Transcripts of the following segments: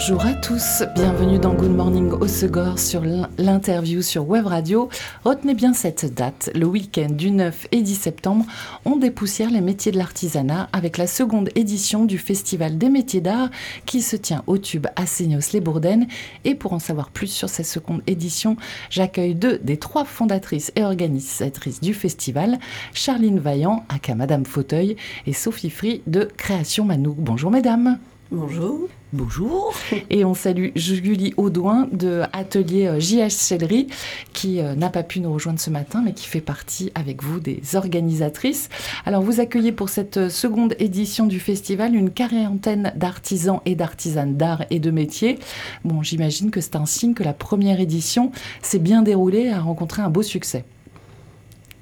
Bonjour à tous, bienvenue dans Good Morning au Segor sur l'interview sur Web Radio. Retenez bien cette date, le week-end du 9 et 10 septembre, on dépoussière les métiers de l'artisanat avec la seconde édition du Festival des métiers d'art qui se tient au tube à Seignos-les-Bourdaines. Et pour en savoir plus sur cette seconde édition, j'accueille deux des trois fondatrices et organisatrices du festival, Charline Vaillant, aka Madame Fauteuil, et Sophie Free de Création Manouk. Bonjour mesdames. Bonjour. Bonjour. Et on salue Julie Audouin de Atelier JH euh, Chellery qui euh, n'a pas pu nous rejoindre ce matin mais qui fait partie avec vous des organisatrices. Alors vous accueillez pour cette euh, seconde édition du festival une quarantaine d'artisans et d'artisanes d'art et de métiers. Bon, j'imagine que c'est un signe que la première édition s'est bien déroulée et a rencontré un beau succès.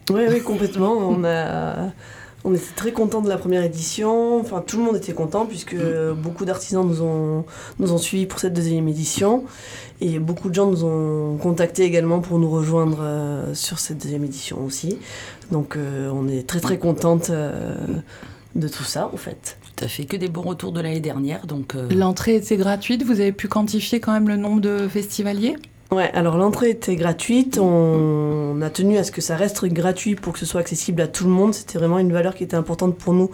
Oui, oui, complètement. On a on était très contents de la première édition. Enfin, tout le monde était content puisque mm. beaucoup d'artisans nous ont, nous ont suivis pour cette deuxième édition. Et beaucoup de gens nous ont contactés également pour nous rejoindre euh, sur cette deuxième édition aussi. Donc, euh, on est très très contente euh, de tout ça, en fait. Tout à fait, que des bons retours de l'année dernière. Donc, L'entrée était gratuite. Vous avez pu quantifier quand même le nombre de festivaliers? Ouais, alors l'entrée était gratuite. On a tenu à ce que ça reste gratuit pour que ce soit accessible à tout le monde. C'était vraiment une valeur qui était importante pour nous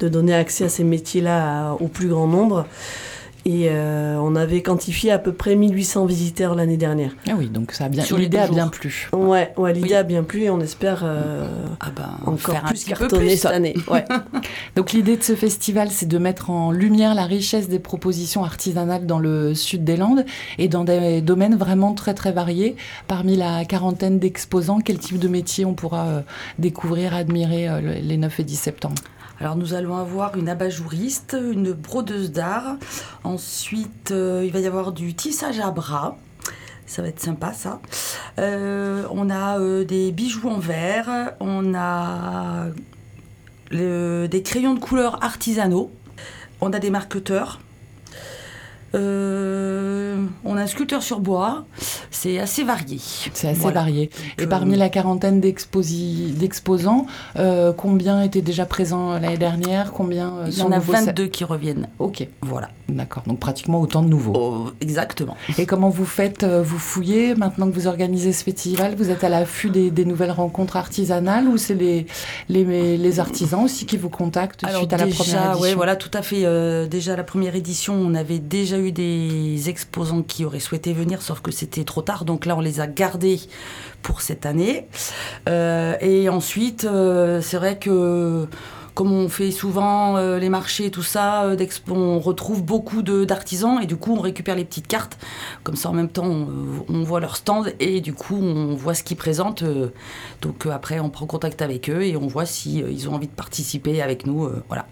de donner accès à ces métiers-là au plus grand nombre. Et euh, on avait quantifié à peu près 1800 visiteurs l'année dernière. Ah oui, donc ça a bien, l'idée a bien plu. Ouais, ouais l'idée a bien plu et on espère euh, ah ben, encore plus cartonner cette année. Ouais. donc l'idée de ce festival, c'est de mettre en lumière la richesse des propositions artisanales dans le sud des Landes et dans des domaines vraiment très très variés. Parmi la quarantaine d'exposants, quel type de métier on pourra euh, découvrir, admirer les 9 et 10 septembre? Alors nous allons avoir une abat-jouriste, une brodeuse d'art. Ensuite, euh, il va y avoir du tissage à bras. Ça va être sympa ça. Euh, on a euh, des bijoux en verre. On a des crayons de couleur artisanaux. On a des marqueteurs. On a un sculpteur sur bois. C'est assez varié. C'est assez varié. Et parmi la quarantaine d'exposants, euh, combien étaient déjà présents l'année dernière? Combien euh, Il y en a 22 qui reviennent. Ok. Voilà. D'accord. Donc pratiquement autant de nouveaux. Oh, exactement. Et comment vous faites euh, Vous fouillez maintenant que vous organisez ce festival? Vous êtes à l'affût des, nouvelles rencontres artisanales ou c'est les, les, artisans aussi qui vous contactent suite à la première édition? Oui, voilà, tout à fait. déjà la première édition, on avait déjà eu des exposants qui auraient souhaité venir, sauf que c'était trop tard. Donc là, on les a gardés pour cette année. Euh, et ensuite, euh, c'est vrai que comme on fait souvent euh, les marchés, tout ça, on retrouve beaucoup d'artisans et du coup on récupère les petites cartes. Comme ça en même temps on, voit leur stand et du coup on voit ce qu'ils présentent. donc après on prend contact avec eux et on voit s'ils ils ont envie de participer avec nous. voilà.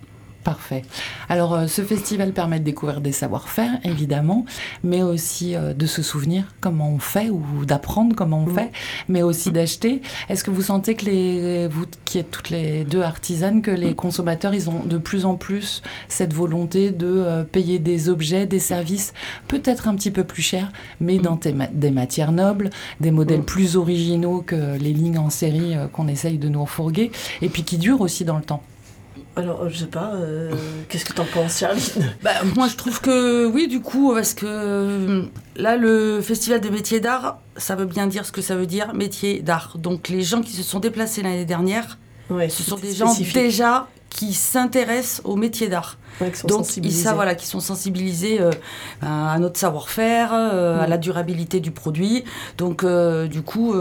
Parfait. Alors, euh, ce festival permet de découvrir des savoir-faire, évidemment, mais aussi euh, de se souvenir comment on fait ou d'apprendre comment on mm. fait, mais aussi d'acheter. Est-ce que vous sentez que les, vous qui êtes toutes les deux artisanes, que les consommateurs, ils ont de plus en plus cette volonté de euh, payer des objets, des services peut-être un petit peu plus chers, mais dans des matières nobles, des modèles mm. plus originaux que les lignes en série qu'on essaye de nous refourguer, et puis qui durent aussi dans le temps? Alors, je sais pas, euh, qu'est-ce que t'en penses, Charline bah, Moi, je trouve que oui, du coup, parce que euh, là, le Festival des métiers d'art, ça veut bien dire ce que ça veut dire, métier d'art. Donc, les gens qui se sont déplacés l'année dernière, ce sont des gens déjà qui s'intéressent au métier d'art. Donc ils savent voilà, qui sont sensibilisés euh, à notre savoir-faire, à la durabilité du produit. Donc du coup,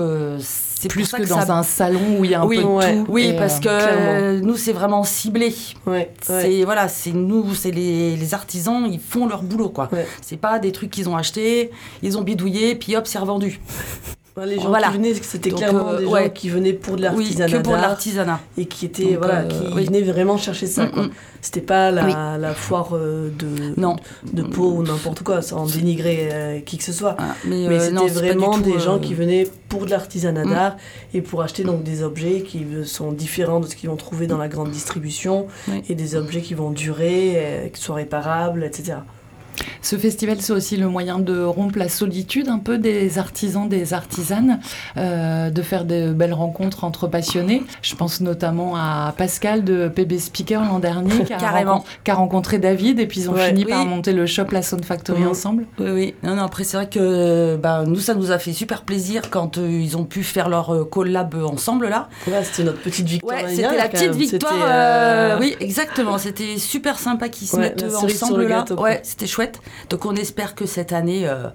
c'est plus que, dans un salon où il y a un peu de tout. Oui, parce que euh, nous, c'est vraiment ciblé. C'est voilà, c'est nous, c'est les, les, artisans, ils font leur boulot quoi. C'est pas des trucs qu'ils ont achetés, ils ont bidouillé, puis hop, c'est revendu. Les gens qui venaient, c'était clairement euh, des gens qui venaient pour de l'artisanat. Oui, pour l'artisanat. Et qui étaient, voilà, euh, qui venaient vraiment chercher ça. Mm, mm. C'était pas la, la foire euh, de, non. de peau ou n'importe quoi, sans dénigrer qui que ce soit. Ah, mais, c'était vraiment des gens qui venaient pour de l'artisanat mm. d'art et pour acheter donc des objets qui sont différents de ce qu'ils vont trouver dans la grande distribution et des objets qui vont durer, qui soient réparables, etc. Ce festival, c'est aussi le moyen de rompre la solitude un peu des artisans, des artisanes, euh, de faire de belles rencontres entre passionnés. Je pense notamment à Pascal de PB Speaker l'an dernier, qui a, Carrément. rencon- qui a rencontré David, et puis ils ont Ouais. fini Oui. par monter le shop La Sound Factory ensemble. Oui, oui. Non, non, après, c'est vrai que bah, nous, ça nous a fait super plaisir quand euh, ils ont pu faire leur euh, collab ensemble, là. Voilà, c'était notre petite victoire. Ouais, c'était la petite même. victoire. Euh, euh, Oui, exactement. C'était super sympa qu'ils se Ouais, mettent ensemble le là. gâteau, ouais, c'était chouette. Donc on espère que cette année, euh,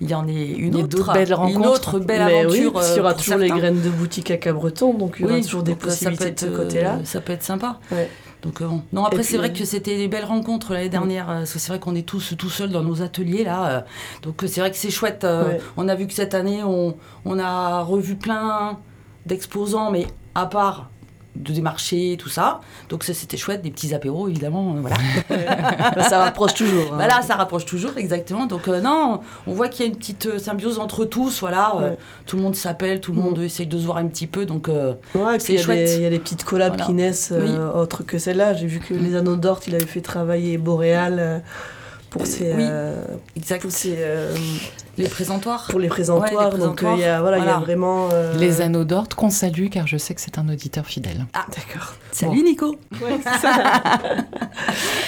il y en ait une Il autre, belles une rencontres. autre belle Mais oui, aventure. parce qu'il y euh, aura pour toujours les graines de boutique à Cabreton, donc il y aura Oui, toujours des euh, ça possibilités être, de ce euh, côté-là. Ça peut être sympa. Ouais. Donc euh. Non, après c'est vrai euh, que c'était des belles rencontres l'année dernière. euh, Parce que c'est vrai qu'on est tous tout seuls dans nos ateliers là. euh, Donc euh, c'est vrai que c'est chouette. euh, Ouais. On a vu que cette année on, on a revu plein d'exposants, mais à part de des marchés, tout ça. Donc ça c'était chouette, des petits apéros évidemment. euh, voilà. Ça rapproche toujours. hein. Voilà, ça rapproche toujours, exactement. Donc, euh, non, on voit qu'il y a une petite euh, symbiose entre tous. Voilà, euh, tout le monde s'appelle, tout le Mm. monde essaye de se voir un petit peu. Donc, Ouais, C'est il y, a chouette. des- il y a des petites collabs Voilà. qui naissent euh, autres que celle-là. J'ai vu que les anneaux d'Ort, il avait fait travailler Boréal pour ses, Oui. euh, exact. pour, ses, euh, Les présentoirs. pour les présentoirs. Ouais, les donc euh, il y a, voilà, il y a Voilà. vraiment. euh, Les anneaux d'Orte qu'on salue, car je sais que c'est un auditeur fidèle. D'accord. Salut Nico. Ouais, c'est ça.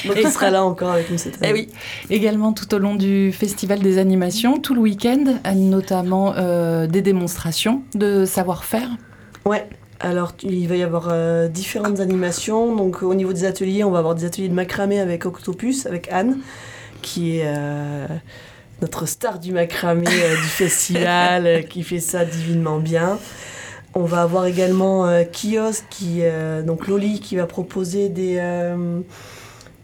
donc il sera là encore avec nous cette année. Eh oui. Également tout au long du festival des animations, tout le week-end, notamment euh, des démonstrations de savoir-faire. Ouais. Alors, il va y avoir euh, différentes animations. Donc, au niveau des ateliers, on va avoir des ateliers de macramé avec Octopus, avec Anne, qui est euh, notre star du macramé euh, du festival, euh, qui fait ça divinement bien. On va avoir également euh, Kios, qui, donc Loli, qui va proposer des,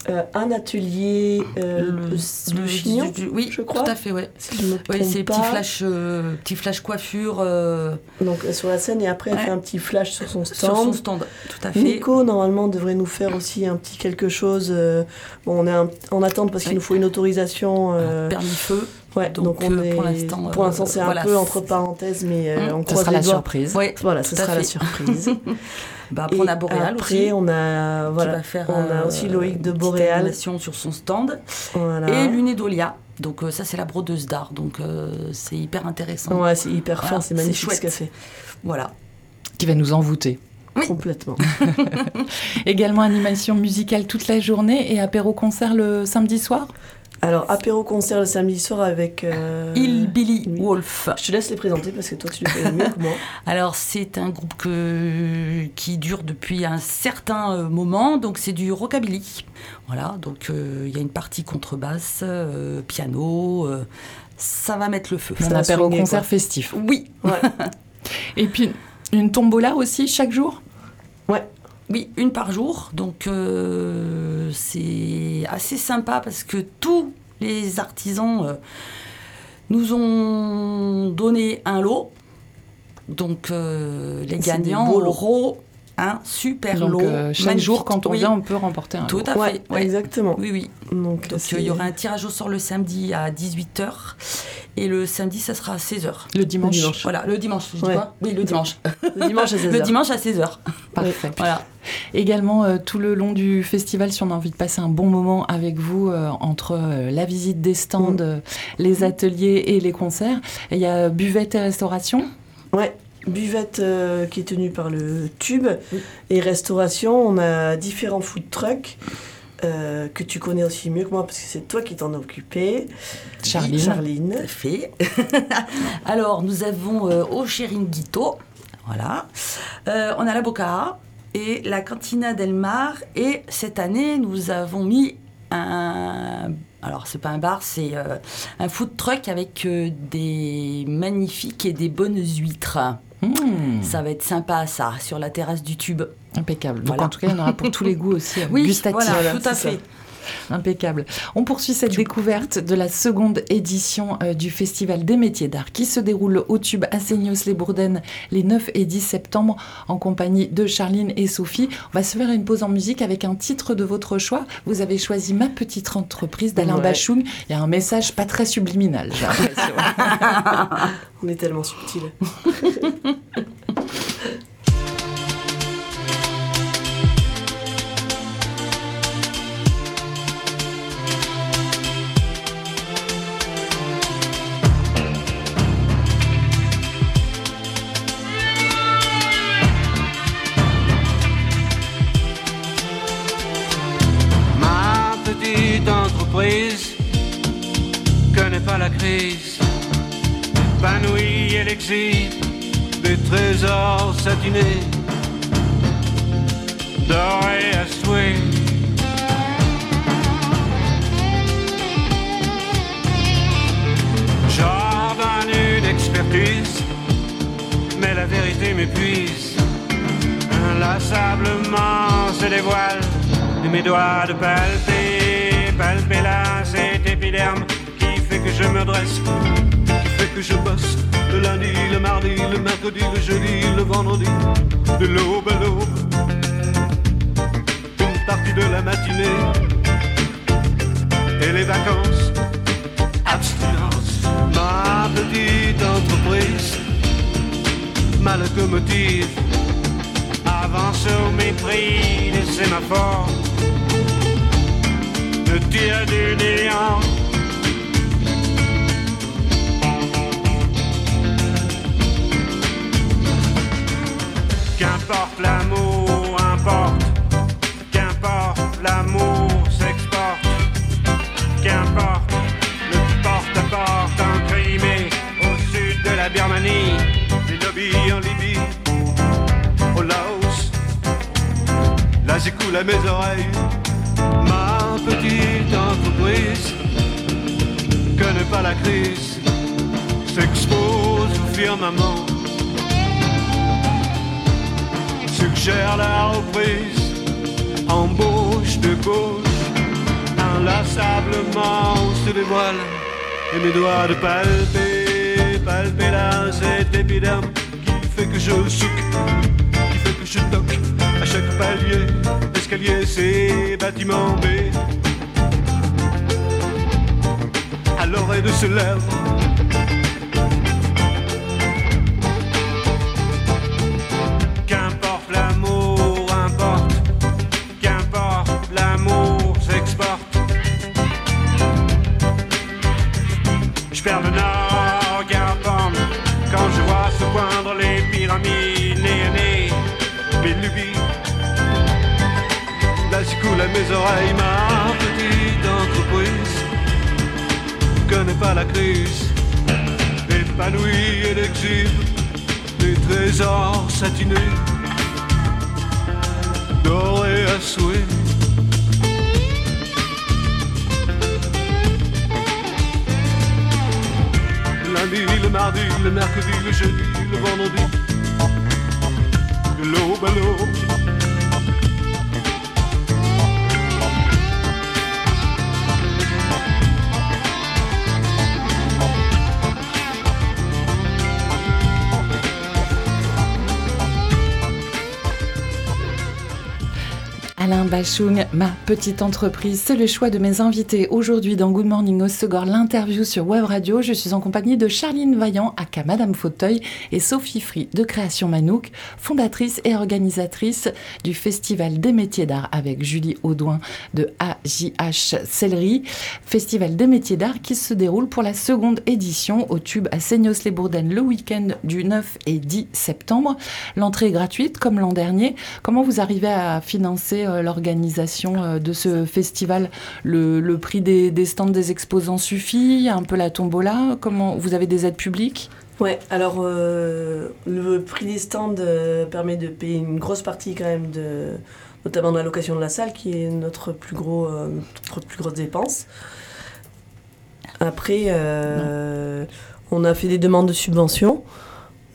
euh, un atelier euh, le, le chignon, oui, je crois. Tout à fait, ouais. si je me Oui, c'est petit flash, euh, petit flash coiffure euh, Donc, euh, sur la scène, et après, elle Ouais. fait un petit flash sur son stand. sur son stand. Tout à fait. Nico, normalement, devrait nous faire aussi un petit quelque chose. euh, bon, on est un- en attente parce qu'il Oui. nous faut une autorisation. euh, Permis feu. ouais, donc, donc, on euh, est, pour l'instant, pour euh, l'instant, c'est voilà, un peu entre parenthèses, mais euh, Hum, on Ça croise sera les la doigts. surprise. Ouais. Voilà, ce Tout à sera la surprise. Bah, après, Et on a Boréal après, aussi. on a, qui voilà, va faire, on a euh, aussi Loïc de Boréal. animation sur son stand. Voilà. Et Lunédolia. Donc euh, ça c'est la brodeuse d'art. Donc euh, c'est hyper intéressant. Ouais, c'est hyper Voilà, fin, c'est magnifique ce chouette. qu'elle fait. Voilà. Qui va nous envoûter. Oui. Complètement. Également animation musicale toute la journée et apéro-concert le samedi soir? Alors, apéro-concert le samedi soir avec. euh, Il Billy oui. Wolf. Je te laisse les présenter parce que toi, tu les connais mieux que moi. Alors c'est un groupe que, qui dure depuis un certain euh, moment. Donc c'est du rockabilly. Voilà. Donc euh, il y a une partie contrebasse, euh, piano. euh, ça va mettre le feu. Ça Un apéro-concert quoi. festif. Oui. Ouais. Et puis une tombola aussi chaque jour? Oui, une par jour. Donc euh, c'est assez sympa parce que tous les artisans euh, nous ont donné un lot. Donc euh, les gagnants auront un super Donc lot. euh, chaque magnifique. jour quand on Oui, vient, on peut remporter un Tout lot. à Ouais, fait. ouais. exactement. Oui, oui. Donc, euh, il y aura un tirage au sort le samedi à 18h et le samedi ça sera à 16h. Le dimanche. Le dimanche. Voilà, le dimanche, je dis Oui, le dimanche. le dimanche à 16h. Le dimanche à 16h. Parfait. Voilà. Également, euh, tout le long du festival, si on a envie de passer un bon moment avec vous, euh, entre euh, la visite des stands, Mm. les ateliers et les concerts, il y a buvette et restauration. Ouais, buvette euh, qui est tenue par le tube Oui. et restauration, on a différents food trucks euh, que tu connais aussi mieux que moi parce que c'est toi qui t'en as occupé. Charline. Charline. Tout à fait. Alors, nous avons euh, au Chiringuito, voilà. Euh, on a la Boca et la Cantina del Mar. Et cette année, nous avons mis un. Alors, c'est pas un bar, c'est euh, un food truck avec euh, des magnifiques et des bonnes huîtres. Mmh, Ça va être sympa, ça, sur la terrasse du tube. impeccable. Donc Voilà. en tout cas, il y en aura pour tous les goûts aussi, Oui, voilà, tout à fait. Impeccable. On poursuit cette découverte de la seconde édition euh, du Festival des métiers d'art qui se déroule au Tube à Seignos-les-Bourdaines les 9 et 10 septembre en compagnie de Charline et Sophie. On va se faire une pause en musique avec un titre de votre choix. Vous avez choisi Ma petite entreprise d'Alain Ouais. Bachung. Il y a un message pas très subliminal, j'ai l'impression. On est tellement subtil. crise, épanouie et l'exil des trésors satinés, dorés à souhait. Jardin une expertise, mais la vérité m'épuise. Inlassablement se dévoile et mes doigts de palper, palper là cet épiderme que je me dresse, qui fait que je bosse le lundi, le mardi, le mercredi, le jeudi, le vendredi, de l'aube à l'aube, une partie de la matinée et les vacances, abstinence, ma petite entreprise, ma locomotive avance au mépris des sémaphores, ne tire du néant. Qu'importe l'amour, importe. Qu'importe l'amour s'exporte. Qu'importe le porte-à-porte en Crimée, au sud de la Birmanie, les lobbies en Libye, au Laos. Là j'écoule à mes oreilles ma petite entreprise. Connaît pas la crise, s'expose au firmament suggère la reprise, embauche de gauche, inlassablement se dévoile, et mes doigts de palper, palper là cet épiderme qui fait que je souque, qui fait que je toque à chaque palier, escalier, c'est bâtiment B. À l'oreille de ce lèvre lubies. Là à mes oreilles ma petite entreprise. Connais pas la crise, épanouie et l'exil des trésors satinés, dorés à souhait. Lundi, le mardi, le mercredi, le jeudi, le vendredi, de l'aube Bachung, ma petite entreprise, c'est le choix de mes invités aujourd'hui dans Good Morning Osegor, l'interview sur Web Radio. Je suis en compagnie de Charline Vaillant, aka Madame Fauteuil, et Sophie Free de Création Manouk, fondatrice et organisatrice du Festival des métiers d'art avec Julie Audouin de AJH Sellerie. Festival des métiers d'art qui se déroule pour la seconde édition au tube à Seignos-les-Bourdaines le week-end du 9 et 10 septembre. L'entrée est gratuite comme l'an dernier. Comment vous arrivez à financer euh, l'organisation euh, de ce festival le, le prix des, des stands des exposants suffit Un peu la tombola Comment Vous avez des aides publiques? Ouais, alors euh, le prix des stands euh, permet de payer une grosse partie quand même de notamment de la location de la salle qui est notre plus gros euh, notre plus grosse dépense. Après euh, on a fait des demandes de subventions.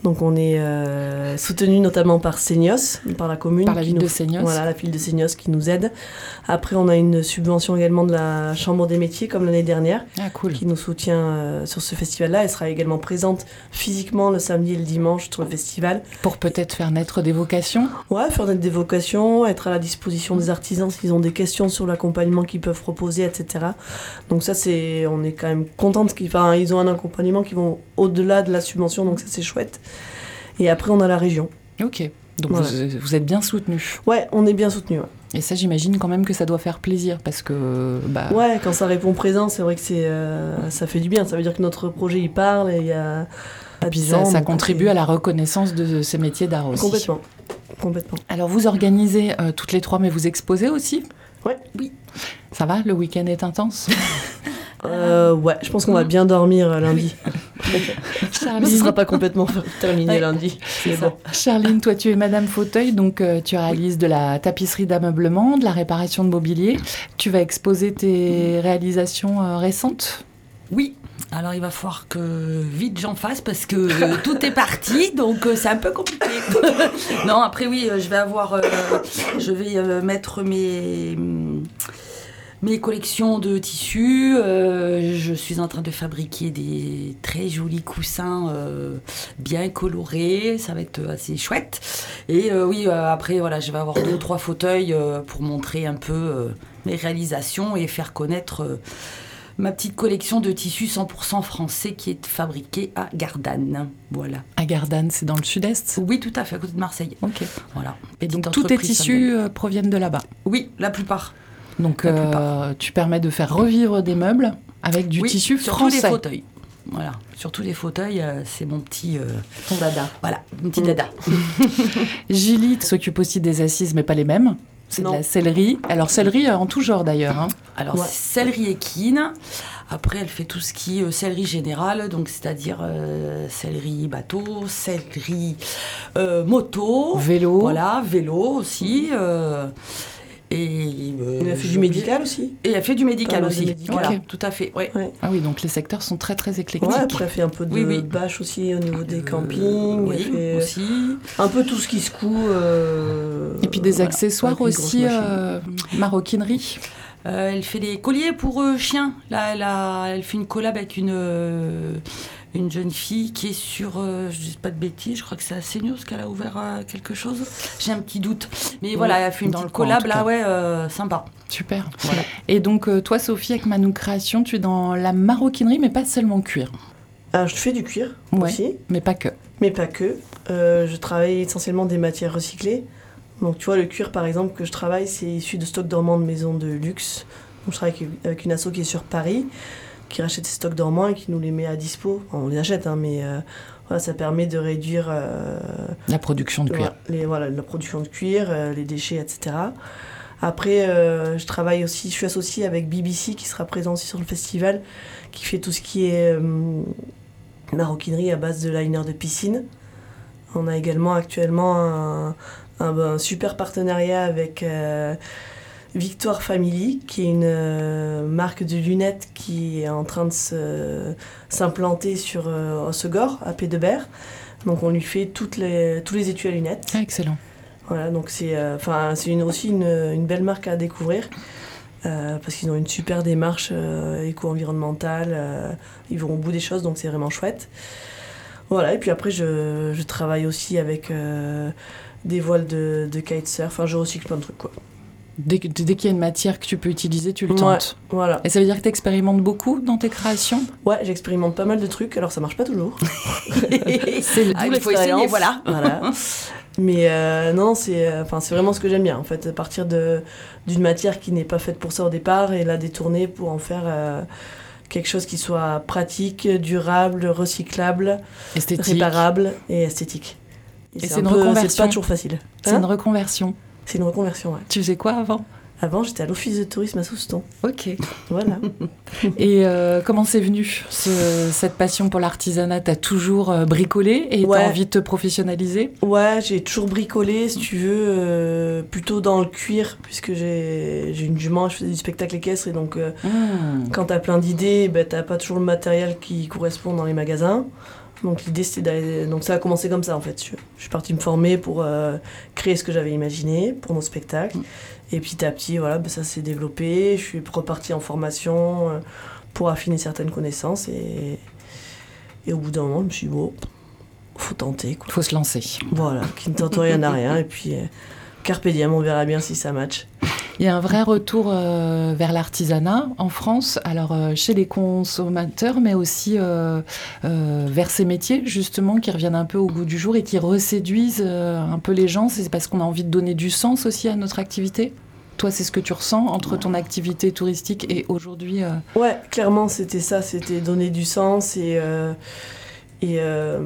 Donc on est euh, soutenu notamment par Seignos, par la commune. Par la ville nous- de Seignos. Voilà, la ville de Seignos qui nous aide. Après on a une subvention également de la Chambre des métiers comme l'année dernière Ah, cool. qui nous soutient euh, sur ce festival-là. Elle sera également présente physiquement le samedi et le dimanche sur le festival. Pour peut-être faire naître des vocations Ouais, faire des vocations, être à la disposition des artisans s'ils ont des questions sur l'accompagnement qu'ils peuvent proposer, etc. Donc ça, c'est, on est quand même contente qu'ils, enfin, ils ont un accompagnement qui vont au-delà de la subvention, donc ça c'est chouette. Et après, on a la région. Ok. Donc Voilà. vous, vous êtes bien soutenu. Ouais, on est bien soutenu. Ouais. Et ça, j'imagine quand même que ça doit faire plaisir parce que. Bah, Ouais, quand ça répond présent, c'est vrai que c'est, euh, ça fait du bien. Ça veut dire que notre projet il parle et il y a. et puis ça, contribue à la reconnaissance de ces métiers d'art aussi. Complètement. Complètement. Alors vous organisez euh, toutes les trois, mais vous exposez aussi? Ouais. Oui. Ça va? Le week-end est intense? Euh, ouais, je pense qu'on va bien dormir euh, lundi. Mais ce Charline, sera pas complètement terminé Ouais. lundi. Bon. Charline, toi tu es Madame Fauteuil, donc euh, tu réalises de la tapisserie d'ameublement, de la réparation de mobilier. Tu vas exposer tes réalisations euh, récentes? Oui. Alors il va falloir que vite j'en fasse parce que euh, tout est parti, donc euh, c'est un peu compliqué. non, après oui, euh, je vais avoir, euh, je vais euh, mettre mes mes collections de tissus. euh, je suis en train de fabriquer des très jolis coussins euh, bien colorés. Ça va être assez chouette. Et euh, oui, euh, après voilà, je vais avoir deux ou trois fauteuils euh, pour montrer un peu euh, mes réalisations et faire connaître. euh, ma petite collection de tissus 100% français qui est fabriquée à Gardanne. Voilà. À Gardanne, c'est dans le sud-est? Oui, tout à fait, à côté de Marseille. Ok. Voilà. Et donc tous tes tissus euh, proviennent de là-bas? Oui, la plupart. Donc euh, tu permets de faire revivre des meubles avec du oui, tissu surtout les français. fauteuils. Voilà, surtout les fauteuils, euh, c'est mon petit, euh, Ton dada. voilà, mon petit dada. Gilly s'occupe aussi des assises, mais pas les mêmes. C'est de la sellerie. Alors sellerie euh, en tout genre d'ailleurs. hein. Alors, Ouais. céleri équine. Après, elle fait tout ce qui est euh, céleri générale, donc c'est-à-dire euh, céleri bateau, céleri euh, moto, Vélo. voilà, vélo aussi. Et, euh, Il a fait du médical aussi. Et elle fait du médical aussi. médical. Voilà, tout à fait. Ouais. Ah oui, donc les secteurs sont très très éclectiques. Ouais, après, elle fait un peu de Oui, oui. bâche aussi au niveau des Euh, campings. oui, elle fait aussi. un peu tout ce qui se coud. euh, Et puis des voilà, accessoires aussi, euh, maroquinerie. Euh, elle fait des colliers pour euh, chiens. Là, elle, a- elle fait une collab avec une, euh, une jeune fille qui est sur, euh, je dis pas de bêtises, je crois que c'est à Seignos qu'elle a ouvert euh, quelque chose. J'ai un petit doute. Mais voilà, elle a fait une Dans petite le collab là, ouais, euh, sympa. Super. Voilà. Et donc euh, toi Sophie, avec Manou Création, tu es dans la maroquinerie, mais pas seulement cuir. Alors, je fais du cuir Ouais. aussi, Mais pas que. mais pas que. Euh, je travaille essentiellement des matières recyclées. Donc, tu vois, le cuir, par exemple, que je travaille, c'est issu de stocks dormants de maisons de luxe. Donc, je travaille avec- avec une asso qui est sur Paris, qui rachète ces stocks dormants et qui nous les met à dispo. Enfin, on les achète, hein, mais euh, voilà, ça permet de réduire euh, La production de cuir. les, voilà, la production de cuir, euh, les déchets, etc. Après, je travaille aussi, je suis associée avec BBC qui sera présent aussi sur le festival, qui fait tout ce qui est maroquinerie à base de liner de piscine. On a également actuellement un, un- un super partenariat avec Victoire Family, qui est une euh, marque de lunettes qui est en train de se- s'implanter sur euh, à Pédebert. Donc on lui fait toutes les, tous les étuis à lunettes. Ah, excellent. Voilà, donc c'est euh, enfin c'est une, aussi une, une belle marque à découvrir euh, parce qu'ils ont une super démarche éco-environnementale, ils vont au bout des choses donc c'est vraiment chouette. Voilà, et puis après je, je travaille aussi avec des voiles de, de kitesurf, enfin je recycle plein de trucs quoi. Dès, qu'il y a une matière que tu peux utiliser, tu le Ouais. tentes. Voilà, Et ça veut dire que tu expérimentes beaucoup dans tes créations? Ouais, j'expérimente pas mal de trucs, alors ça marche pas toujours. C'est Ah, d'où il faut essayer, voilà. Voilà. Mais euh, non, c'est euh, c'est vraiment ce que j'aime bien en fait, à partir d'une matière qui n'est pas faite pour ça au départ et la détourner pour en faire euh, quelque chose qui soit pratique, durable, recyclable, esthétique. réparable et esthétique. Et c'est un une peu- reconversion. C'est pas toujours facile. C'est Hein une reconversion. C'est une reconversion, ouais. Tu faisais quoi avant? Avant, j'étais à l'office de tourisme à Souston. Ok. Voilà. Et euh, comment c'est venu ce- cette passion pour l'artisanat? T'as toujours euh, bricolé et Ouais. t'as envie de te professionnaliser? Ouais, j'ai toujours bricolé, si tu veux, euh, plutôt dans le cuir, puisque j'ai une jument, je faisais du spectacle équestre, et donc euh, Hmm. quand t'as plein d'idées, ben, t'as pas toujours le matériel qui correspond dans les magasins. Donc l'idée c'était d'aller. Donc ça a commencé comme ça en fait. Je, je suis partie me former pour euh, créer ce que j'avais imaginé pour mon spectacle. Mm. Et petit à petit, voilà, ben, ça s'est développé. Je suis repartie en formation euh, pour affiner certaines connaissances. Et, et au bout d'un moment, je me suis dit, bon, faut tenter quoi. Faut se lancer. Voilà, qui ne tente rien n'a rien. Et puis, euh, carpe diem, on verra bien si ça match. Il y a un vrai retour euh, vers l'artisanat en France, alors euh, chez les consommateurs, mais aussi euh, vers ces métiers justement qui reviennent un peu au goût du jour et qui reséduisent un peu les gens. C'est parce qu'on a envie de donner du sens aussi à notre activité. Toi, c'est ce que tu ressens entre ton activité touristique et aujourd'hui. euh, Ouais, clairement, c'était ça, c'était donner du sens et, et euh,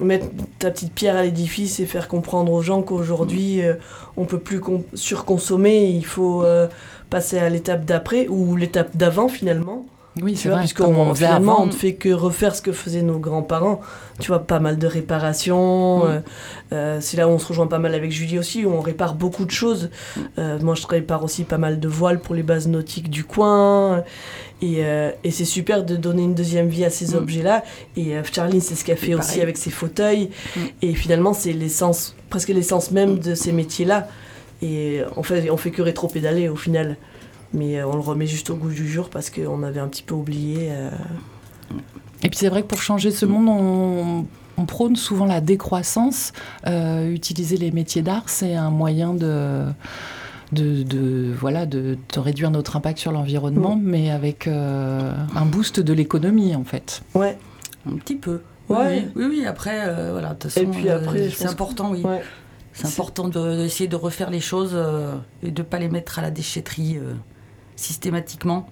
mettre ta petite pierre à l'édifice et faire comprendre aux gens qu'aujourd'hui euh, on peut plus con- surconsommer, il faut euh, passer à l'étape d'après ou l'étape d'avant finalement. Oui, c'est vrai. puisqu'on finalement on ne fait que refaire ce que faisaient nos grands-parents. Tu vois, pas mal de réparations. Mm. euh, euh, c'est là où on se rejoint pas mal avec Julie aussi, où on répare beaucoup de choses. Euh, moi, je répare aussi pas mal de voiles pour les bases nautiques du coin. Et, euh, et c'est super de donner une deuxième vie à ces Mm. objets-là. Et euh, Charline, c'est ce qu'elle fait aussi avec ses fauteuils. Mm. Et finalement, c'est l'essence, presque l'essence même de ces métiers-là. Et en fait, on fait que rétro-pédaler au final. Mais euh, on le remet juste au goût du jour parce qu'on avait un petit peu oublié. euh, Et puis c'est vrai que pour changer ce monde, on, on prône souvent la décroissance. Euh, utiliser les métiers d'art, c'est un moyen de, de, de- voilà, de, de réduire notre impact sur l'environnement, mais avec euh, un boost de l'économie en fait. Ouais, Un petit peu. Ouais. Oui, oui, oui, après, euh, voilà, de toute Et façon, puis après, euh, c'est important, oui. ouais. C'est important de- d'essayer de refaire les choses euh, et de ne pas les mettre à la déchetterie systématiquement.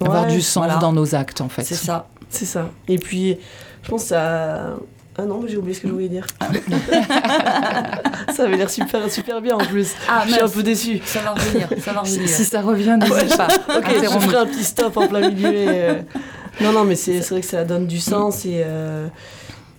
Avoir Ouais, du sens voilà. dans nos actes en fait. C'est ça. C'est ça. Et puis, je pense que ça. Ah non, mais j'ai oublié ce que je voulais dire. ça avait l'air super, super bien en plus. Ah, je suis un peu déçue. Ça va revenir, ça va Si, revenir. si ça revient, n'hésite pas. Ok, je ferai un petit stop en plein milieu. et, euh, Non, non, mais c'est c'est vrai que ça donne du sens et, euh,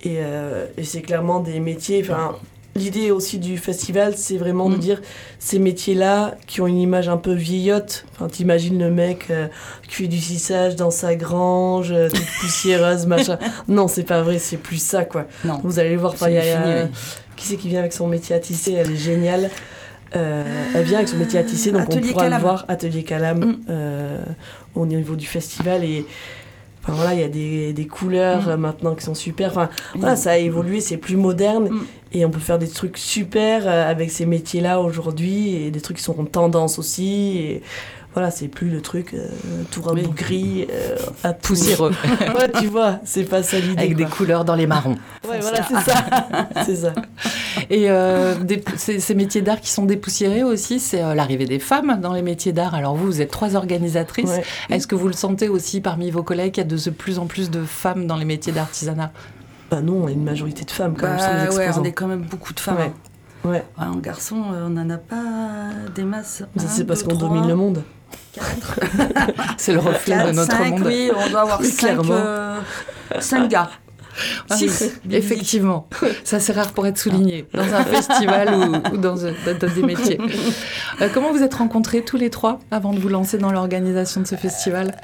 et, euh, et c'est clairement des métiers. Enfin, l'idée aussi du festival, c'est vraiment de Mm. dire ces métiers-là qui ont une image un peu vieillotte. Enfin, t'imagines le mec euh, qui fait du cissage dans sa grange, euh, toute poussiéreuse, machin. Non, c'est pas vrai, c'est plus ça, quoi. Non, Vous allez voir, il y a- oui. qui c'est qui vient avec son métier à tisser Elle est géniale. Euh, elle vient avec son métier à tisser, donc Atelier on pourra le voir, Atelier Calam, Mm. euh, au niveau du festival. Et enfin, voilà, il y a des, des couleurs Mm. maintenant qui sont super. Enfin, voilà, ça a évolué, c'est plus moderne. Mm. Et on peut faire des trucs super euh, avec ces métiers-là aujourd'hui. Et des trucs qui sont en tendance aussi. Et voilà, c'est plus le truc euh, tout rabougri, euh, à Poussiéreux, ouais, tu vois, c'est pas ça l'idée. avec des couleurs dans les marrons. Ouais, voilà, c'est ça. c'est ça. Et euh, des- ces, ces métiers d'art qui sont dépoussiérés aussi, c'est euh, l'arrivée des femmes dans les métiers d'art. Alors vous, vous êtes trois organisatrices. Ouais. Est-ce que vous le sentez aussi parmi vos collègues qu'il y a de plus en plus de femmes dans les métiers d'artisanat? Bah non, on a une majorité de femmes quand même sur les Bah, ouais, exposants. on est quand même beaucoup de femmes. Ouais. Ouais, hein. En garçon, euh, on n'en a pas des masses. ça, c'est parce qu'on domine le monde. C'est le reflet de notre cinq, monde. Oui, on doit avoir Oui, cinq, clairement. euh, cinq gars. Ah oui, effectivement, ça c'est rare pour être souligné dans un festival ou, ou dans, des métiers. Euh, comment vous êtes rencontrés tous les trois avant de vous lancer dans l'organisation de ce festival?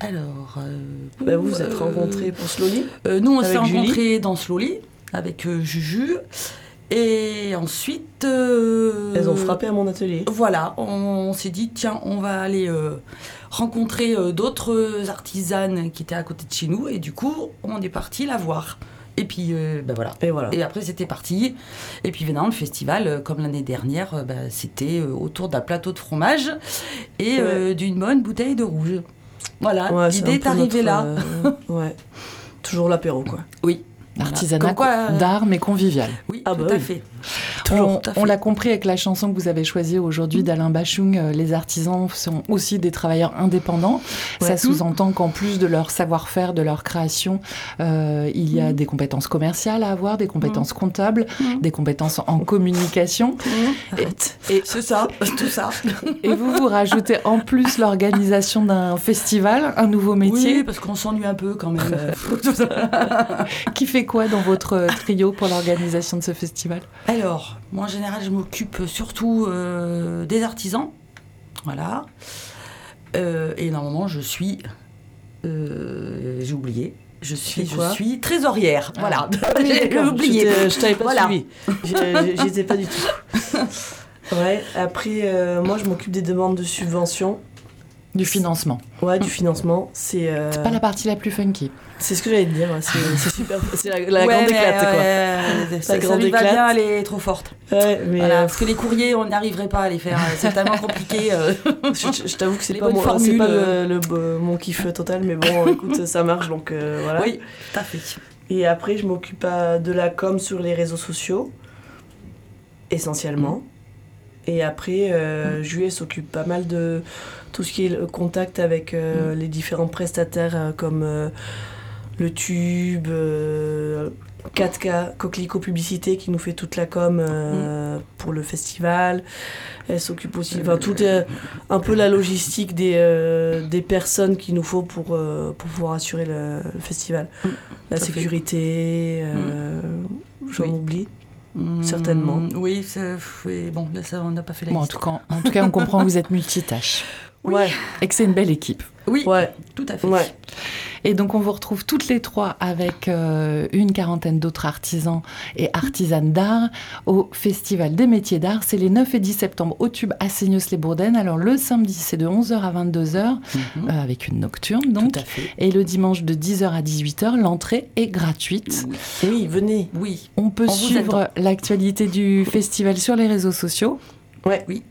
Alors. euh, Bah, vous vous êtes euh, rencontrés pour Slowly euh, Nous, on s'est rencontrés dans Slowly avec euh, Juju. Et ensuite. euh, Elles ont frappé à mon atelier. Voilà, on, on s'est dit, tiens, on va aller euh, rencontrer euh, d'autres artisanes qui étaient à côté de chez nous. Et du coup, on est parti la voir. Et puis, ben voilà. Et voilà. Et après, c'était parti. Et puis maintenant, le festival, comme l'année dernière, ben, c'était autour d'un plateau de fromage et d'une bonne bouteille de rouge. Voilà, Ouais, l'idée est peu arrivée là. ouais. Toujours l'apéro, quoi. Oui. Voilà. Artisanat euh, d'art mais convivial. Oui, Ah tout bah à oui. fait. Toujours, on l'a compris avec la chanson que vous avez choisie aujourd'hui d'Alain Bachung, euh, les artisans sont aussi des travailleurs indépendants. Ça Ouais. sous-entend qu'en plus de leur savoir-faire, de leur création, euh, il y a des compétences commerciales à avoir, des compétences comptables, des compétences en communication. Et, C'est ça, tout ça. et vous, vous rajoutez en plus l'organisation d'un festival, un nouveau métier. Oui, parce qu'on s'ennuie un peu quand même. Qui fait quoi dans votre trio pour l'organisation de ce festival? Alors, moi en général, je m'occupe surtout euh, des artisans. Voilà. Euh, et normalement, je suis. euh, J'ai oublié. Je suis, je suis trésorière. Ah. Voilà. Oui, J'ai oublié. je t'avais pas Voilà. suivi. J'ai- J'y étais pas du tout. Ouais, après, moi, je m'occupe des demandes de subventions. Du financement. Ouais, du financement. C'est euh, C'est pas la partie la plus funky. c'est ce que j'allais te dire. C'est super. C'est la, la Ouais, grande éclate, quoi. ouais, ça, La ça grande lui va bien, elle est trop forte. Ouais, mais Voilà, euh, parce que les courriers, on n'arriverait pas à les faire. C'est tellement compliqué. euh. je, je- je t'avoue que c'est pas, mon, pas euh. le, le- mon kiff total, mais bon, écoute, ça marche, donc euh, voilà. Oui, à fait. Et après, je m'occupe de la com sur les réseaux sociaux, essentiellement. Et après, euh, Julie s'occupe pas mal de tout ce qui est le contact avec euh, les différents prestataires, euh, comme euh, le tube, euh, 4K, Coquelicot Publicité qui nous fait toute la com euh, pour le festival. Elle s'occupe aussi, enfin, tout un peu la logistique des, des personnes qu'il nous faut pour, pour pouvoir assurer le, le festival. Mm, La sécurité, j'en Oui. oublie. Mm, Certainement. Oui, c'est- oui, bon, là, ça, on n'a pas fait la Bon, en, tout cas, en tout cas, on comprend que vous êtes multitâche. Ouais, et que c'est une belle équipe. Oui, ouais, tout à fait. ouais. Et donc, on vous retrouve toutes les trois avec euh, une quarantaine d'autres artisans et artisanes d'art au Festival des métiers d'art. C'est les 9 et 10 septembre au Tube à Seignos-les-Bourdaines. Alors, le samedi, c'est de 11h à 22h Mhm. euh, avec une nocturne, donc. Tout à fait. Et le dimanche de 10h à 18h, l'entrée est gratuite. Oui. Oui, venez. Oui. On peut On suivre l'actualité du festival sur les réseaux sociaux. Ouais. Oui.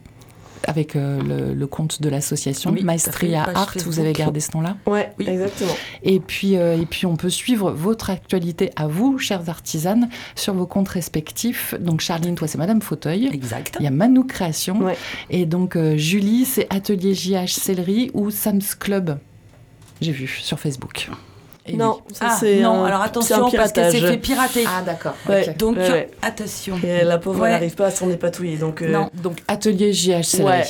Avec euh, le, le compte de l'association Oui, Maestria Art, vous avez gardé ce nom-là? Ouais, Oui. exactement. Et puis, euh, et puis, on peut suivre votre actualité à vous, chères artisanes, sur vos comptes respectifs. Donc, Charline, toi, c'est Madame Fauteuil. Exact. Il y a Manou Création. Ouais. Et donc, euh, Julie, c'est Atelier JH Céleri ou Sam's Club? J'ai vu sur Facebook. Et Non, oui. ça Ah, c'est non, un, alors c'est un attention parce qu'elle s'est fait pirater. Ah, d'accord. Ouais. Donc Ouais, ouais. attention. Et la pauvre, Ouais. elle n'arrive pas à s'en dépatouiller. Donc, euh, Non. Donc, Atelier JH voilà,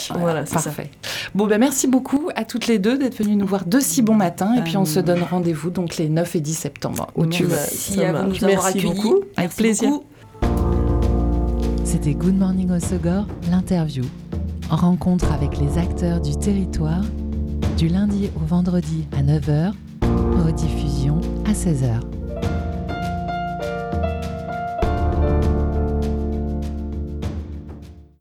c'est ça. Parfait. Bon, ben, merci beaucoup à toutes les deux d'être venues nous voir de si bon matin. Et puis, on se Euh, donne rendez-vous donc les 9 et 10 septembre au Merci Tube. Ça à vous de marche. nous avoir Merci accueillis. beaucoup. Avec Merci plaisir. beaucoup. C'était Good Morning au Segor, l'interview. Rencontre avec les acteurs du territoire, du lundi au vendredi à 9h, rediffusion à 16h.